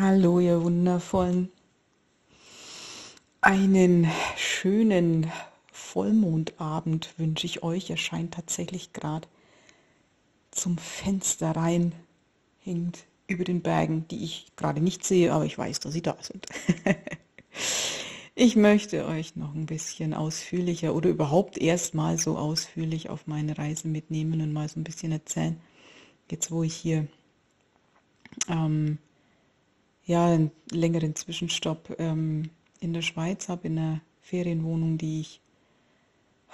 Hallo, ihr Wundervollen. Einen schönen Vollmondabend wünsche ich euch. Er scheint tatsächlich gerade zum Fenster rein, hängt über den Bergen, die ich gerade nicht sehe, aber ich weiß, dass sie da sind. ich möchte euch noch ein bisschen ausführlicher oder überhaupt erstmal so ausführlich auf meine Reise mitnehmen und mal so ein bisschen erzählen. Jetzt, wo ich hier ähm, ja, einen längeren Zwischenstopp ähm, in der Schweiz habe, in einer Ferienwohnung, die ich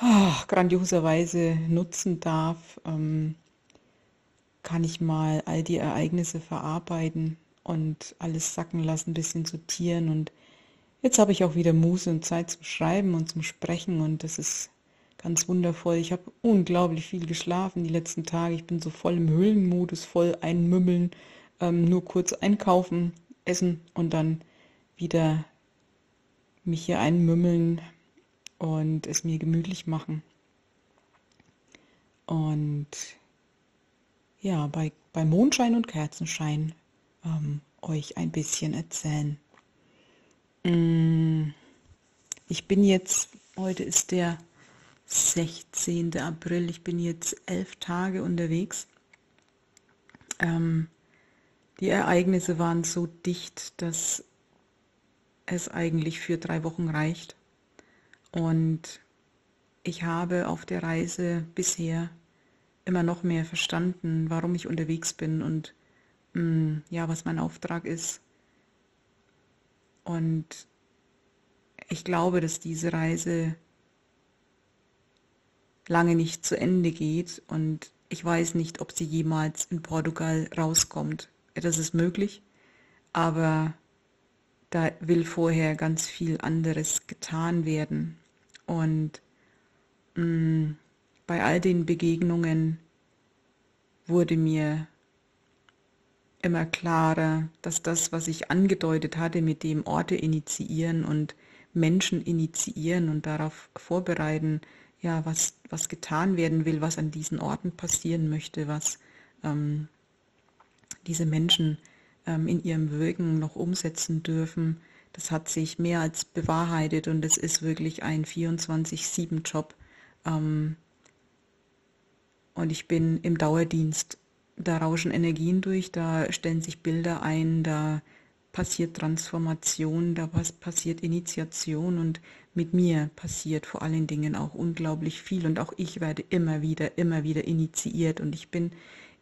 oh, grandioserweise nutzen darf, ähm, kann ich mal all die Ereignisse verarbeiten und alles sacken lassen, ein bisschen sortieren. Und jetzt habe ich auch wieder Muße und Zeit zum Schreiben und zum Sprechen und das ist ganz wundervoll. Ich habe unglaublich viel geschlafen die letzten Tage. Ich bin so voll im Höhlenmodus, voll einmümmeln, ähm, nur kurz einkaufen, essen und dann wieder mich hier einmümmeln und es mir gemütlich machen. Und ja, bei, bei Mondschein und Kerzenschein ähm, euch ein bisschen erzählen. Mm, ich bin jetzt, heute ist der 16. April, ich bin jetzt elf Tage unterwegs. Ähm, die Ereignisse waren so dicht, dass es eigentlich für drei Wochen reicht. Und ich habe auf der Reise bisher immer noch mehr verstanden, warum ich unterwegs bin und mh, mm, ja, was mein Auftrag ist. Und ich glaube, dass diese Reise lange nicht zu Ende geht und ich weiß nicht, ob sie jemals in Portugal rauskommt das ist möglich, aber da will vorher ganz viel anderes getan werden. Und mh, mm, bei all den Begegnungen wurde mir immer klarer, dass das, was ich angedeutet hatte, mit dem Orte initiieren und Menschen initiieren und darauf vorbereiten, ja, was, was getan werden will, was an diesen Orten passieren möchte, was ähm, diese Menschen ähm, in ihrem Wirken noch umsetzen dürfen. Das hat sich mehr als bewahrheitet und es ist wirklich ein 24-7-Job. Ähm, und ich bin im Dauerdienst. Da rauschen Energien durch, da stellen sich Bilder ein, da passiert Transformation, da passiert Initiation und mit mir passiert vor allen Dingen auch unglaublich viel und auch ich werde immer wieder, immer wieder initiiert und ich bin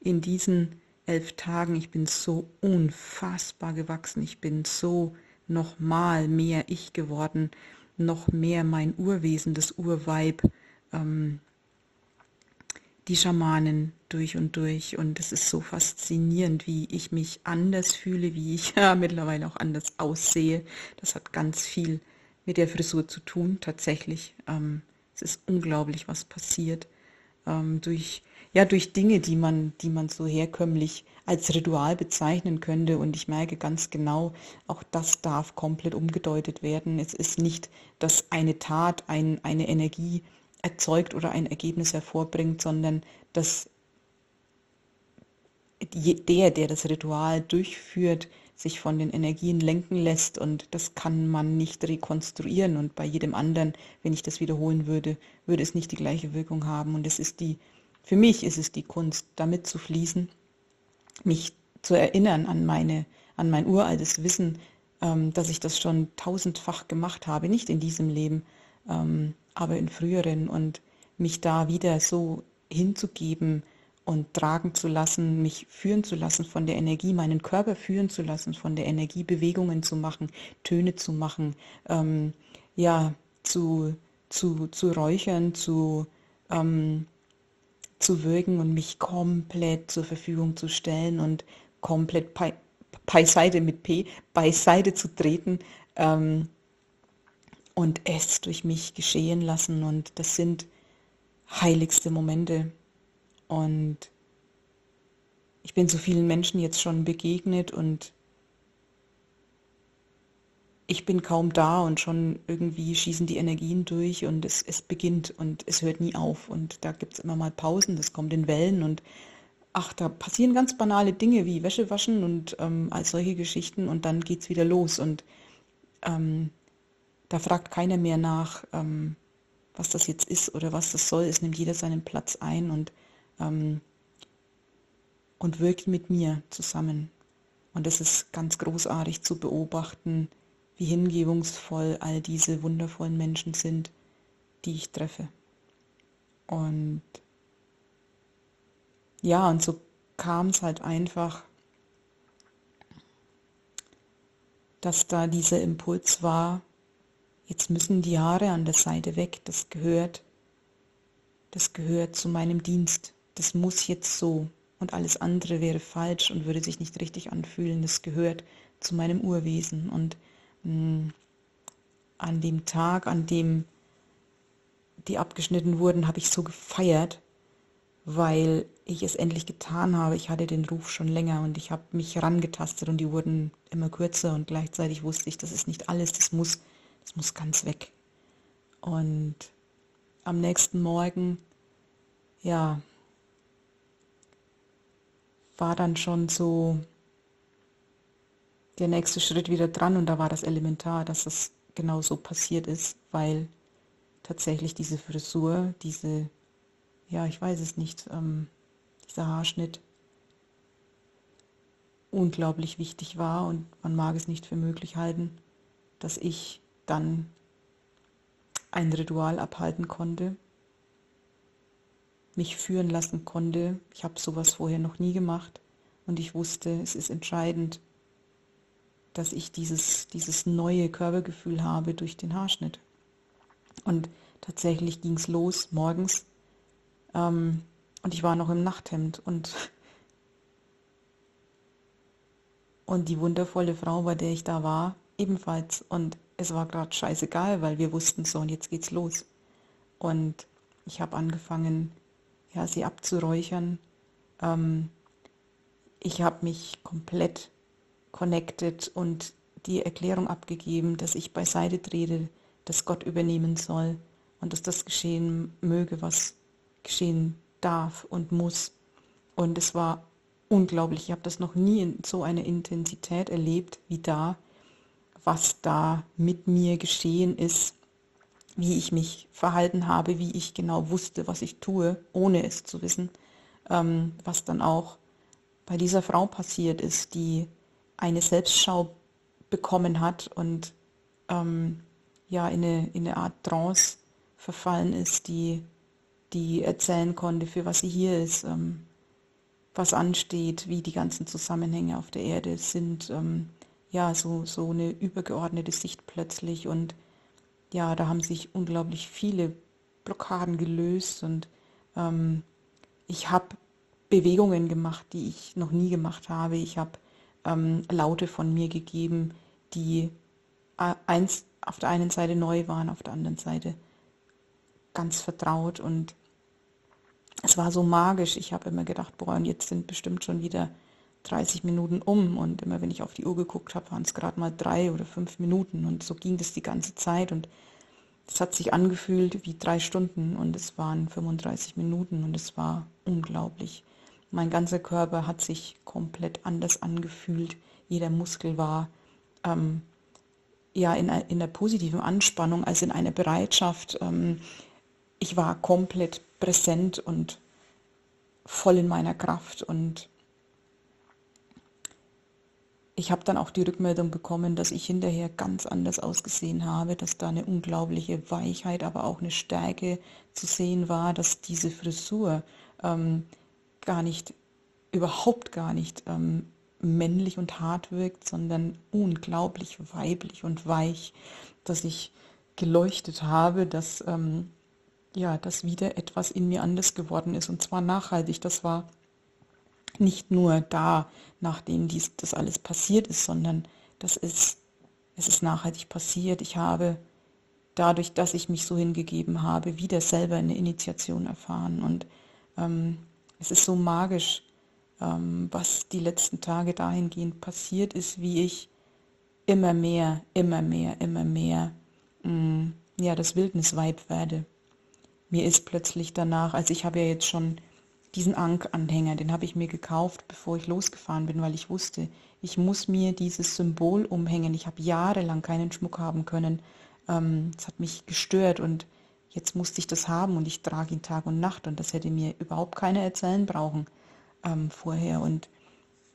in diesen elf Tagen, ich bin so unfassbar gewachsen, ich bin so nochmal mehr ich geworden, noch mehr mein Urwesen, das Urweib, ähm, die Schamanen durch und durch. Und es ist so faszinierend, wie ich mich anders fühle, wie ich ja, mittlerweile auch anders aussehe. Das hat ganz viel mit der Frisur zu tun, tatsächlich. Ähm, es ist unglaublich, was passiert. Ähm, durch ja durch Dinge, die man, die man so herkömmlich als Ritual bezeichnen könnte. Und ich merke ganz genau, auch das darf komplett umgedeutet werden. Es ist nicht, dass eine Tat ein, eine Energie erzeugt oder ein Ergebnis hervorbringt, sondern dass der, der das Ritual durchführt, sich von den Energien lenken lässt und das kann man nicht rekonstruieren und bei jedem anderen, wenn ich das wiederholen würde, würde es nicht die gleiche Wirkung haben und es ist die für mich ist es die Kunst, damit zu fließen, mich zu erinnern an meine, an mein uraltes Wissen, ähm, dass ich das schon tausendfach gemacht habe, nicht in diesem Leben, ähm, aber in früheren und mich da wieder so hinzugeben und tragen zu lassen, mich führen zu lassen von der Energie, meinen Körper führen zu lassen von der Energie, Bewegungen zu machen, Töne zu machen, ähm, ja, zu, zu, zu räuchern, zu, ähm, zu wirken und mich komplett zur Verfügung zu stellen und komplett bei, beiseite mit P, beiseite zu treten ähm, und es durch mich geschehen lassen. Und das sind heiligste Momente. Und ich bin so vielen Menschen jetzt schon begegnet und ich bin kaum da und schon irgendwie schießen die Energien durch und es, es beginnt und es hört nie auf. Und da gibt es immer mal Pausen, das kommt in Wellen und ach, da passieren ganz banale Dinge wie Wäsche waschen und ähm, all solche Geschichten und dann geht es wieder los und ähm, da fragt keiner mehr nach, ähm, was das jetzt ist oder was das soll. Es nimmt jeder seinen Platz ein und, ähm, und wirkt mit mir zusammen. Und es ist ganz großartig zu beobachten, wie hingebungsvoll all diese wundervollen Menschen sind, die ich treffe. Und ja, und so kam es halt einfach, dass da dieser Impuls war, jetzt müssen die Haare an der Seite weg, das gehört, das gehört zu meinem Dienst, das muss jetzt so. Und alles andere wäre falsch und würde sich nicht richtig anfühlen, das gehört zu meinem Urwesen. Und an dem Tag, an dem die abgeschnitten wurden, habe ich so gefeiert, weil ich es endlich getan habe. Ich hatte den Ruf schon länger und ich habe mich rangetastet und die wurden immer kürzer und gleichzeitig wusste ich, das ist nicht alles, das muss, das muss ganz weg. Und am nächsten Morgen, ja, war dann schon so der nächste Schritt wieder dran und da war das elementar, dass das genau so passiert ist, weil tatsächlich diese Frisur, diese ja, ich weiß es nicht, ähm, dieser Haarschnitt unglaublich wichtig war und man mag es nicht für möglich halten, dass ich dann ein Ritual abhalten konnte, mich führen lassen konnte. Ich habe sowas vorher noch nie gemacht und ich wusste, es ist entscheidend, dass ich dieses, dieses neue Körpergefühl habe durch den Haarschnitt. Und tatsächlich ging es los morgens ähm, und ich war noch im Nachthemd und, und die wundervolle Frau, bei der ich da war, ebenfalls. Und es war gerade scheißegal, weil wir wussten so und jetzt geht's los. Und ich habe angefangen, ja, sie abzuräuchern. Ähm, ich habe mich komplett connected und die Erklärung abgegeben, dass ich beiseite trete, dass Gott übernehmen soll und dass das geschehen möge, was geschehen darf und muss. Und es war unglaublich. Ich habe das noch nie in so einer Intensität erlebt wie da, was da mit mir geschehen ist, wie ich mich verhalten habe, wie ich genau wusste, was ich tue, ohne es zu wissen, ähm, was dann auch bei dieser Frau passiert ist, die eine Selbstschau bekommen hat und ähm, ja in eine, in eine Art Trance verfallen ist, die die erzählen konnte, für was sie hier ist, ähm, was ansteht, wie die ganzen Zusammenhänge auf der Erde sind. Ähm, ja, so, so eine übergeordnete Sicht plötzlich. Und ja, da haben sich unglaublich viele Blockaden gelöst und ähm, ich habe Bewegungen gemacht, die ich noch nie gemacht habe. Ich habe ähm, Laute von mir gegeben, die eins auf der einen Seite neu waren, auf der anderen Seite ganz vertraut und es war so magisch. Ich habe immer gedacht, boah, und jetzt sind bestimmt schon wieder 30 Minuten um. Und immer wenn ich auf die Uhr geguckt habe, waren es gerade mal drei oder fünf Minuten. Und so ging das die ganze Zeit. Und es hat sich angefühlt wie drei Stunden und es waren 35 Minuten und es war unglaublich. Mein ganzer Körper hat sich komplett anders angefühlt. Jeder Muskel war ähm, ja in, in der positiven Anspannung als in einer Bereitschaft. Ähm, ich war komplett präsent und voll in meiner Kraft. Und ich habe dann auch die Rückmeldung bekommen, dass ich hinterher ganz anders ausgesehen habe, dass da eine unglaubliche Weichheit, aber auch eine Stärke zu sehen war, dass diese Frisur ähm, gar nicht, überhaupt gar nicht ähm, männlich und hart wirkt, sondern unglaublich weiblich und weich, dass ich geleuchtet habe, dass ähm, ja, dass wieder etwas in mir anders geworden ist und zwar nachhaltig. Das war nicht nur da, nachdem dies, das alles passiert ist, sondern das ist, es ist nachhaltig passiert. Ich habe dadurch, dass ich mich so hingegeben habe, wieder selber eine Initiation erfahren und ähm, es ist so magisch, ähm, was die letzten Tage dahingehend passiert ist, wie ich immer mehr, immer mehr, immer mehr, mm, ja, das Wildnisweib werde mir ist plötzlich danach, also ich habe ja jetzt schon diesen Ankh-Anhänger, den habe ich mir gekauft, bevor ich losgefahren bin, weil ich wusste, ich muss mir dieses Symbol umhängen. Ich habe jahrelang keinen Schmuck haben können. Ähm, es hat mich gestört und jetzt musste ich das haben und ich trage ihn Tag und Nacht und das hätte mir überhaupt keiner erzählen brauchen ähm, vorher. Und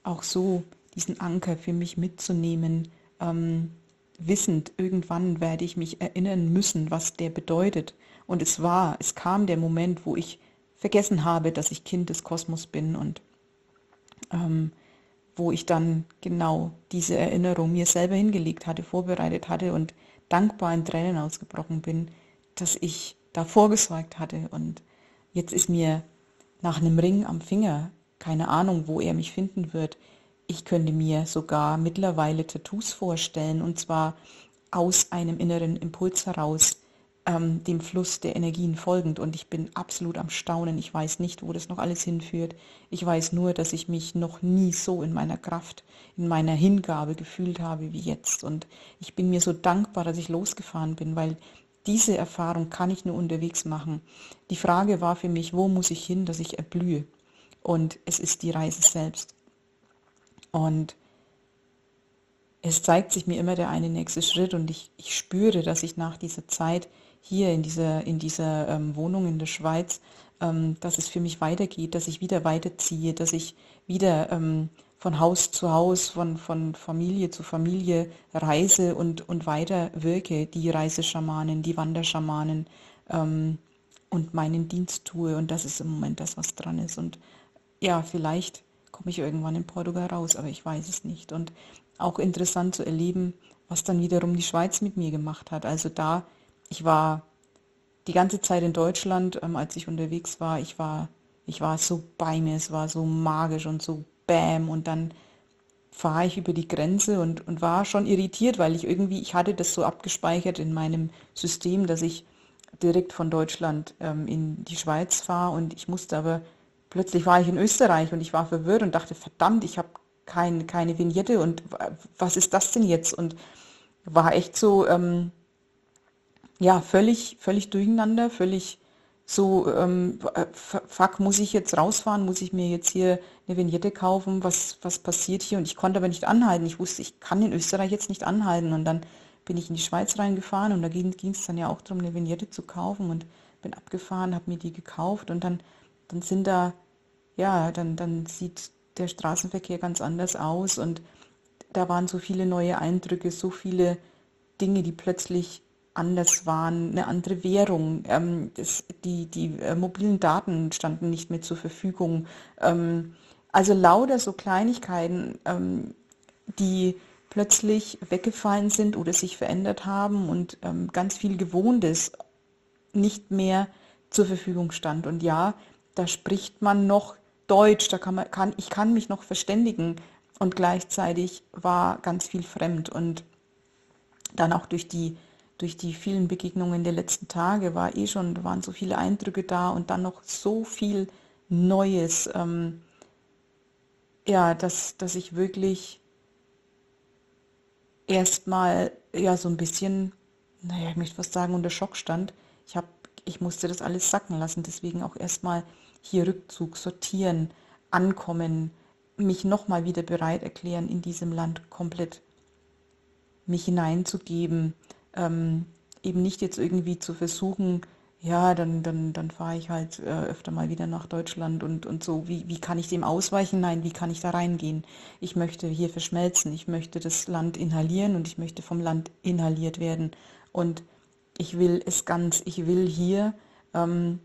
auch so diesen Anker für mich mitzunehmen, ähm, wissend, irgendwann werde ich mich erinnern müssen, was der bedeutet. Und es war, es kam der Moment, wo ich vergessen habe, dass ich Kind des Kosmos bin und ähm, wo ich dann genau diese Erinnerung mir selber hingelegt hatte, vorbereitet hatte und dankbar in Tränen ausgebrochen bin, dass ich da vorgesorgt hatte. Und jetzt ist mir nach einem Ring am Finger keine Ahnung, wo er mich finden wird. Ich könnte mir sogar mittlerweile Tattoos vorstellen und zwar aus einem inneren Impuls heraus, ähm, dem Fluss der Energien folgend. Und ich bin absolut am Staunen. Ich weiß nicht, wo das noch alles hinführt. Ich weiß nur, dass ich mich noch nie so in meiner Kraft, in meiner Hingabe gefühlt habe wie jetzt. Und ich bin mir so dankbar, dass ich losgefahren bin, weil diese Erfahrung kann ich nur unterwegs machen. Die Frage war für mich, wo muss ich hin, dass ich erblühe? Und es ist die Reise selbst. Und es zeigt sich mir immer der eine nächste Schritt und ich, ich spüre, dass ich nach dieser Zeit hier in dieser, in dieser ähm, Wohnung in der Schweiz, ähm, dass es für mich weitergeht, dass ich wieder weiterziehe, dass ich wieder ähm, von Haus zu Haus, von, von Familie zu Familie reise und, und weiter wirke, die Reiseschamanen, die Wanderschamanen ähm, und meinen Dienst tue. Und das ist im Moment das, was dran ist. Und ja, vielleicht komme ich irgendwann in Portugal raus, aber ich weiß es nicht. Und auch interessant zu erleben, was dann wiederum die Schweiz mit mir gemacht hat. Also da ich war die ganze Zeit in Deutschland, ähm, als ich unterwegs war, ich war, ich war so bei mir, es war so magisch und so bam und dann fahre ich über die Grenze und, und war schon irritiert, weil ich irgendwie, ich hatte das so abgespeichert in meinem System, dass ich direkt von Deutschland ähm, in die Schweiz fahre und ich musste aber, plötzlich war ich in Österreich und ich war verwirrt und dachte, verdammt, ich habe kein, keine Vignette und was ist das denn jetzt? Und war echt so, ähm, ja, völlig, völlig durcheinander, völlig so, ähm, äh, fuck, muss ich jetzt rausfahren, muss ich mir jetzt hier eine Vignette kaufen, was, was passiert hier? Und ich konnte aber nicht anhalten. Ich wusste, ich kann in Österreich jetzt nicht anhalten. Und dann bin ich in die Schweiz reingefahren und da ging es dann ja auch darum, eine Vignette zu kaufen und bin abgefahren, habe mir die gekauft und dann, dann sind da, ja, dann, dann sieht der Straßenverkehr ganz anders aus und da waren so viele neue Eindrücke, so viele Dinge, die plötzlich anders waren, eine andere Währung. Ähm, das, die die äh, mobilen Daten standen nicht mehr zur Verfügung. Ähm, also lauter so Kleinigkeiten, ähm, die plötzlich weggefallen sind oder sich verändert haben und ähm, ganz viel Gewohntes nicht mehr zur Verfügung stand. Und ja, da spricht man noch Deutsch, da kann man, kann, ich kann mich noch verständigen und gleichzeitig war ganz viel fremd und dann auch durch die durch die vielen Begegnungen der letzten Tage war eh schon, waren so viele Eindrücke da und dann noch so viel Neues, ähm, ja, dass, dass ich wirklich erstmal ja so ein bisschen, naja, ich möchte fast sagen, unter Schock stand. Ich habe, ich musste das alles sacken lassen, deswegen auch erstmal hier Rückzug, sortieren, ankommen, mich nochmal wieder bereit erklären, in diesem Land komplett mich hineinzugeben, ähm, eben nicht jetzt irgendwie zu versuchen, ja, dann, dann, dann fahre ich halt äh, öfter mal wieder nach Deutschland und, und so, wie, wie kann ich dem ausweichen? Nein, wie kann ich da reingehen? Ich möchte hier verschmelzen, ich möchte das Land inhalieren und ich möchte vom Land inhaliert werden. Und ich will es ganz, ich will hier ähm,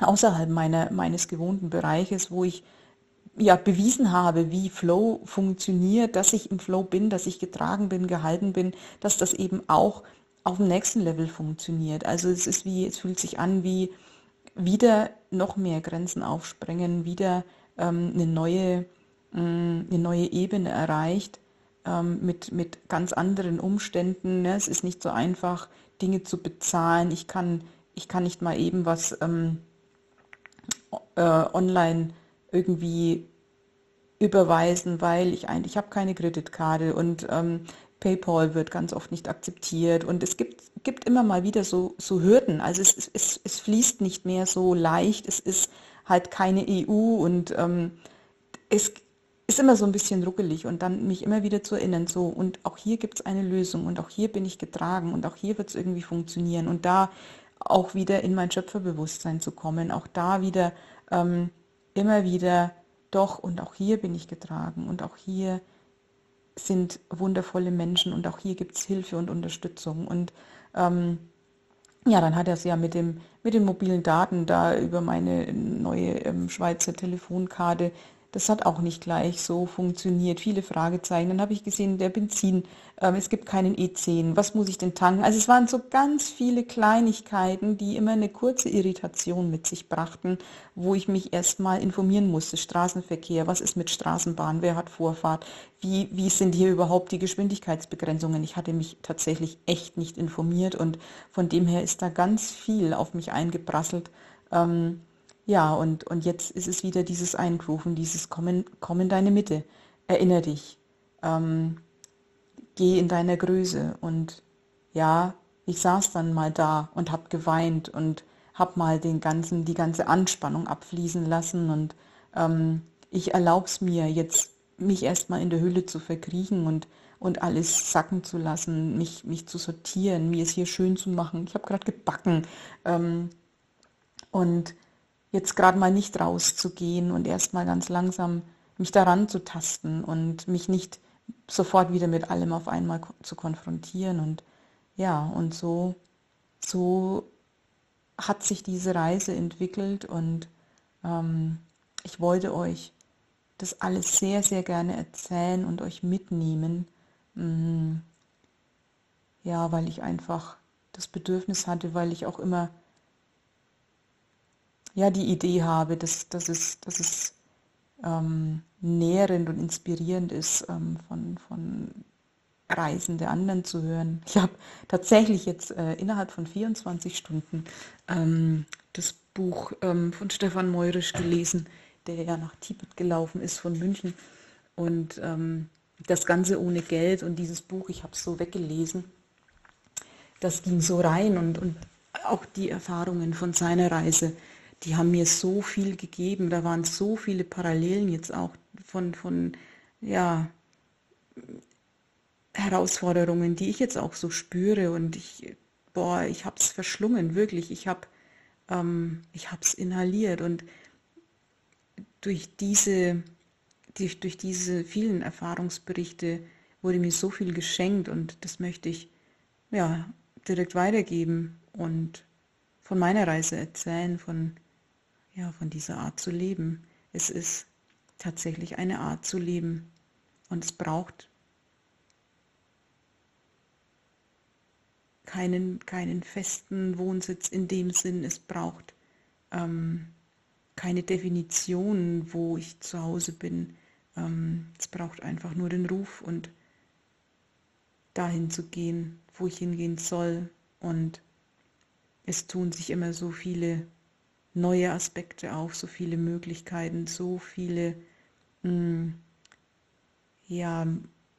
außerhalb meiner, meines gewohnten Bereiches, wo ich ja bewiesen habe, wie Flow funktioniert, dass ich im Flow bin, dass ich getragen bin, gehalten bin, dass das eben auch auf dem nächsten Level funktioniert. Also es ist wie, es fühlt sich an wie wieder noch mehr Grenzen aufsprengen, wieder ähm, eine neue, mh, mm, eine neue Ebene erreicht ähm, mit, mit ganz anderen Umständen. Ne? Es ist nicht so einfach, Dinge zu bezahlen. Ich kann, ich kann nicht mal eben was ähm, äh, online irgendwie überweisen, weil ich eigentlich habe keine Kreditkarte und ähm, PayPal wird ganz oft nicht akzeptiert. Und es gibt, gibt immer mal wieder so, so Hürden. Also es, es, es fließt nicht mehr so leicht, es ist halt keine EU und ähm, es ist immer so ein bisschen ruckelig und dann mich immer wieder zu erinnern, so und auch hier gibt es eine Lösung und auch hier bin ich getragen und auch hier wird es irgendwie funktionieren. Und da auch wieder in mein Schöpferbewusstsein zu kommen, auch da wieder ähm, immer wieder doch und auch hier bin ich getragen und auch hier sind wundervolle Menschen und auch hier gibt es Hilfe und Unterstützung. Und ähm, ja, dann hat er es ja mit, dem, mit den mobilen Daten da über meine neue ähm, Schweizer Telefonkarte das hat auch nicht gleich so funktioniert. Viele Fragezeichen. Dann habe ich gesehen, der Benzin, ähm, es gibt keinen E10. Was muss ich denn tanken? Also es waren so ganz viele Kleinigkeiten, die immer eine kurze Irritation mit sich brachten, wo ich mich erstmal informieren musste. Straßenverkehr, was ist mit Straßenbahn, wer hat Vorfahrt, wie, wie sind hier überhaupt die Geschwindigkeitsbegrenzungen? Ich hatte mich tatsächlich echt nicht informiert und von dem her ist da ganz viel auf mich eingeprasselt. Ähm, ja, und, und jetzt ist es wieder dieses Einrufen, dieses Komm, komm in deine Mitte, erinnere dich, ähm, geh in deiner Größe. Und ja, ich saß dann mal da und habe geweint und habe mal den ganzen, die ganze Anspannung abfließen lassen und ähm, ich erlaube es mir jetzt, mich erstmal in der Hülle zu verkriechen und, und alles sacken zu lassen, mich, mich zu sortieren, mir es hier schön zu machen. Ich habe gerade gebacken ähm, und jetzt gerade mal nicht rauszugehen und erstmal ganz langsam mich daran zu tasten und mich nicht sofort wieder mit allem auf einmal zu konfrontieren. Und ja, und so, so hat sich diese Reise entwickelt und ähm, ich wollte euch das alles sehr, sehr gerne erzählen und euch mitnehmen. Mm, ja, weil ich einfach das Bedürfnis hatte, weil ich auch immer ja, die Idee habe, dass, dass es, dass es ähm, nährend und inspirierend ist, ähm, von, von Reisen der anderen zu hören. Ich habe tatsächlich jetzt äh, innerhalb von 24 Stunden ähm, das Buch ähm, von Stefan Meurisch gelesen, der ja nach Tibet gelaufen ist von München. Und ähm, das Ganze ohne Geld und dieses Buch, ich habe es so weggelesen, das ging so rein und, und auch die Erfahrungen von seiner Reise die haben mir so viel gegeben. Da waren so viele Parallelen jetzt auch von, von ja, Herausforderungen, die ich jetzt auch so spüre. Und ich, boah, ich habe es verschlungen, wirklich. Ich habe ähm, es inhaliert. Und durch diese, durch, durch diese vielen Erfahrungsberichte wurde mir so viel geschenkt und das möchte ich ja, direkt weitergeben und von meiner Reise erzählen, von ja, von dieser Art zu leben. Es ist tatsächlich eine Art zu leben und es braucht keinen, keinen festen Wohnsitz in dem Sinn, es braucht ähm, keine Definition, wo ich zu Hause bin. Ähm, es braucht einfach nur den Ruf und dahin zu gehen, wo ich hingehen soll. Und es tun sich immer so viele neue Aspekte auf, so viele Möglichkeiten, so viele mh, hm, ja,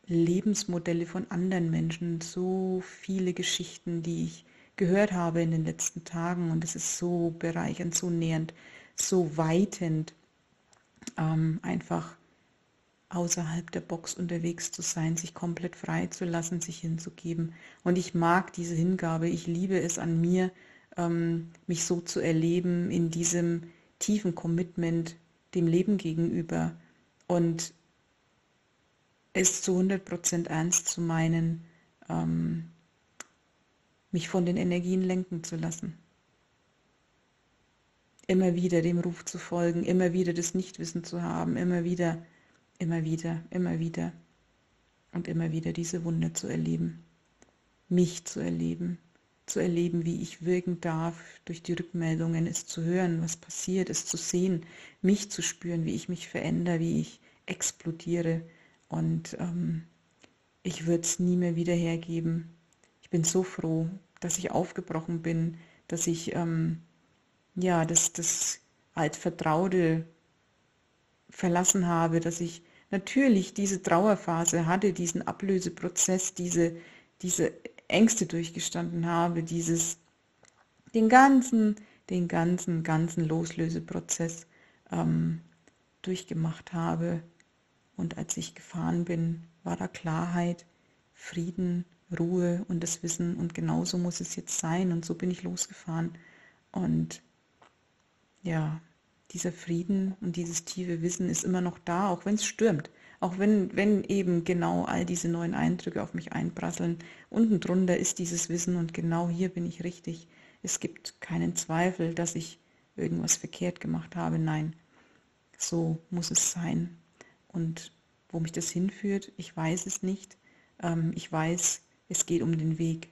Lebensmodelle von anderen Menschen, so viele Geschichten, die ich gehört habe in den letzten Tagen und es ist so bereichernd, so nähernd, so weitend, ähm, einfach außerhalb der Box unterwegs zu sein, sich komplett frei zu lassen, sich hinzugeben. Und ich mag diese Hingabe, ich liebe es an mir, mich so zu erleben in diesem tiefen Commitment dem Leben gegenüber und es zu 100% ernst zu meinen, ähm, mich von den Energien lenken zu lassen. Immer wieder dem Ruf zu folgen, immer wieder das Nichtwissen zu haben, immer wieder, immer wieder, immer wieder und immer wieder diese Wunder zu erleben, mich zu erleben, zu erleben, wie ich wirken darf, durch die Rückmeldungen, es zu hören, was passiert, es zu sehen, mich zu spüren, wie ich mich verändere, wie ich explodiere. Und ähm, ich würde es nie mehr wieder hergeben. Ich bin so froh, dass ich aufgebrochen bin, dass ich ähm, ja das, das altvertraute verlassen habe, dass ich natürlich diese Trauerphase hatte, diesen Ablöseprozess, diese, diese Ängste durchgestanden habe, dieses, den ganzen, den ganzen, ganzen Loslöseprozess ähm, durchgemacht habe. Und als ich gefahren bin, war da Klarheit, Frieden, Ruhe und das Wissen. Und genauso muss es jetzt sein. Und so bin ich losgefahren. Und ja, dieser Frieden und dieses tiefe Wissen ist immer noch da, auch wenn es stürmt. Auch wenn, wenn eben genau all diese neuen Eindrücke auf mich einprasseln. Unten drunter ist dieses Wissen und genau hier bin ich richtig. Es gibt keinen Zweifel, dass ich irgendwas verkehrt gemacht habe. Nein, so muss es sein. Und wo mich das hinführt, ich weiß es nicht. Ähm, ich weiß, es geht um den Weg.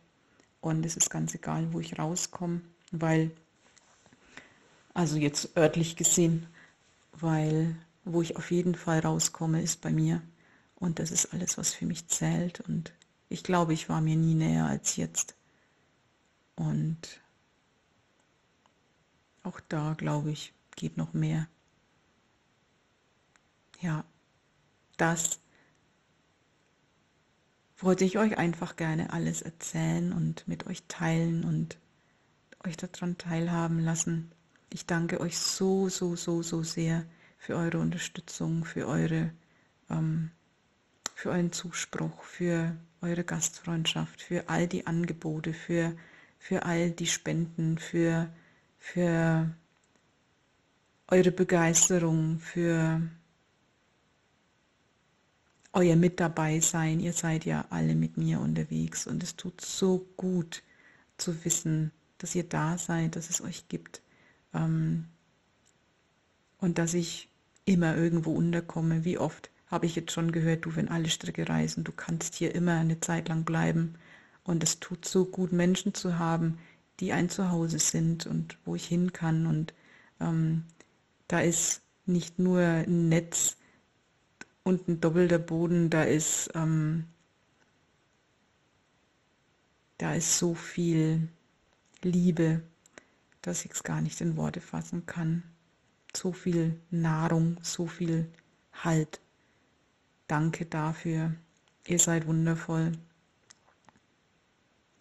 Und es ist ganz egal, wo ich rauskomme, weil, also jetzt örtlich gesehen, weil wo ich auf jeden Fall rauskomme, ist bei mir. Und das ist alles, was für mich zählt. Und ich glaube, ich war mir nie näher als jetzt. Und auch da, glaube ich, geht noch mehr. Ja, das wollte ich euch einfach gerne alles erzählen und mit euch teilen und euch daran teilhaben lassen. Ich danke euch so, so, so, so sehr für eure Unterstützung, für eure, ähm, für euren Zuspruch, für eure Gastfreundschaft, für all die Angebote, für, für all die Spenden, für, für eure Begeisterung, für euer Mit dabei sein. Ihr seid ja alle mit mir unterwegs und es tut so gut zu wissen, dass ihr da seid, dass es euch gibt ähm, und dass ich immer irgendwo unterkomme. Wie oft habe ich jetzt schon gehört, du, wenn alle Strecke reisen, du kannst hier immer eine Zeit lang bleiben. Und es tut so gut, Menschen zu haben, die ein Zuhause sind und wo ich hin kann. Und ähm, da ist nicht nur ein Netz und ein doppelter Boden, da ist, ähm, da ist so viel Liebe, dass ich es gar nicht in Worte fassen kann so viel Nahrung, so viel Halt. Danke dafür. Ihr seid wundervoll.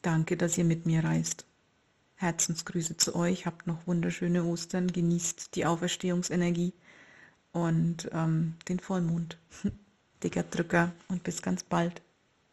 Danke, dass ihr mit mir reist. Herzensgrüße zu euch. Habt noch wunderschöne Ostern. Genießt die Auferstehungsenergie und ähm, den Vollmond. Dicker Drücker und bis ganz bald.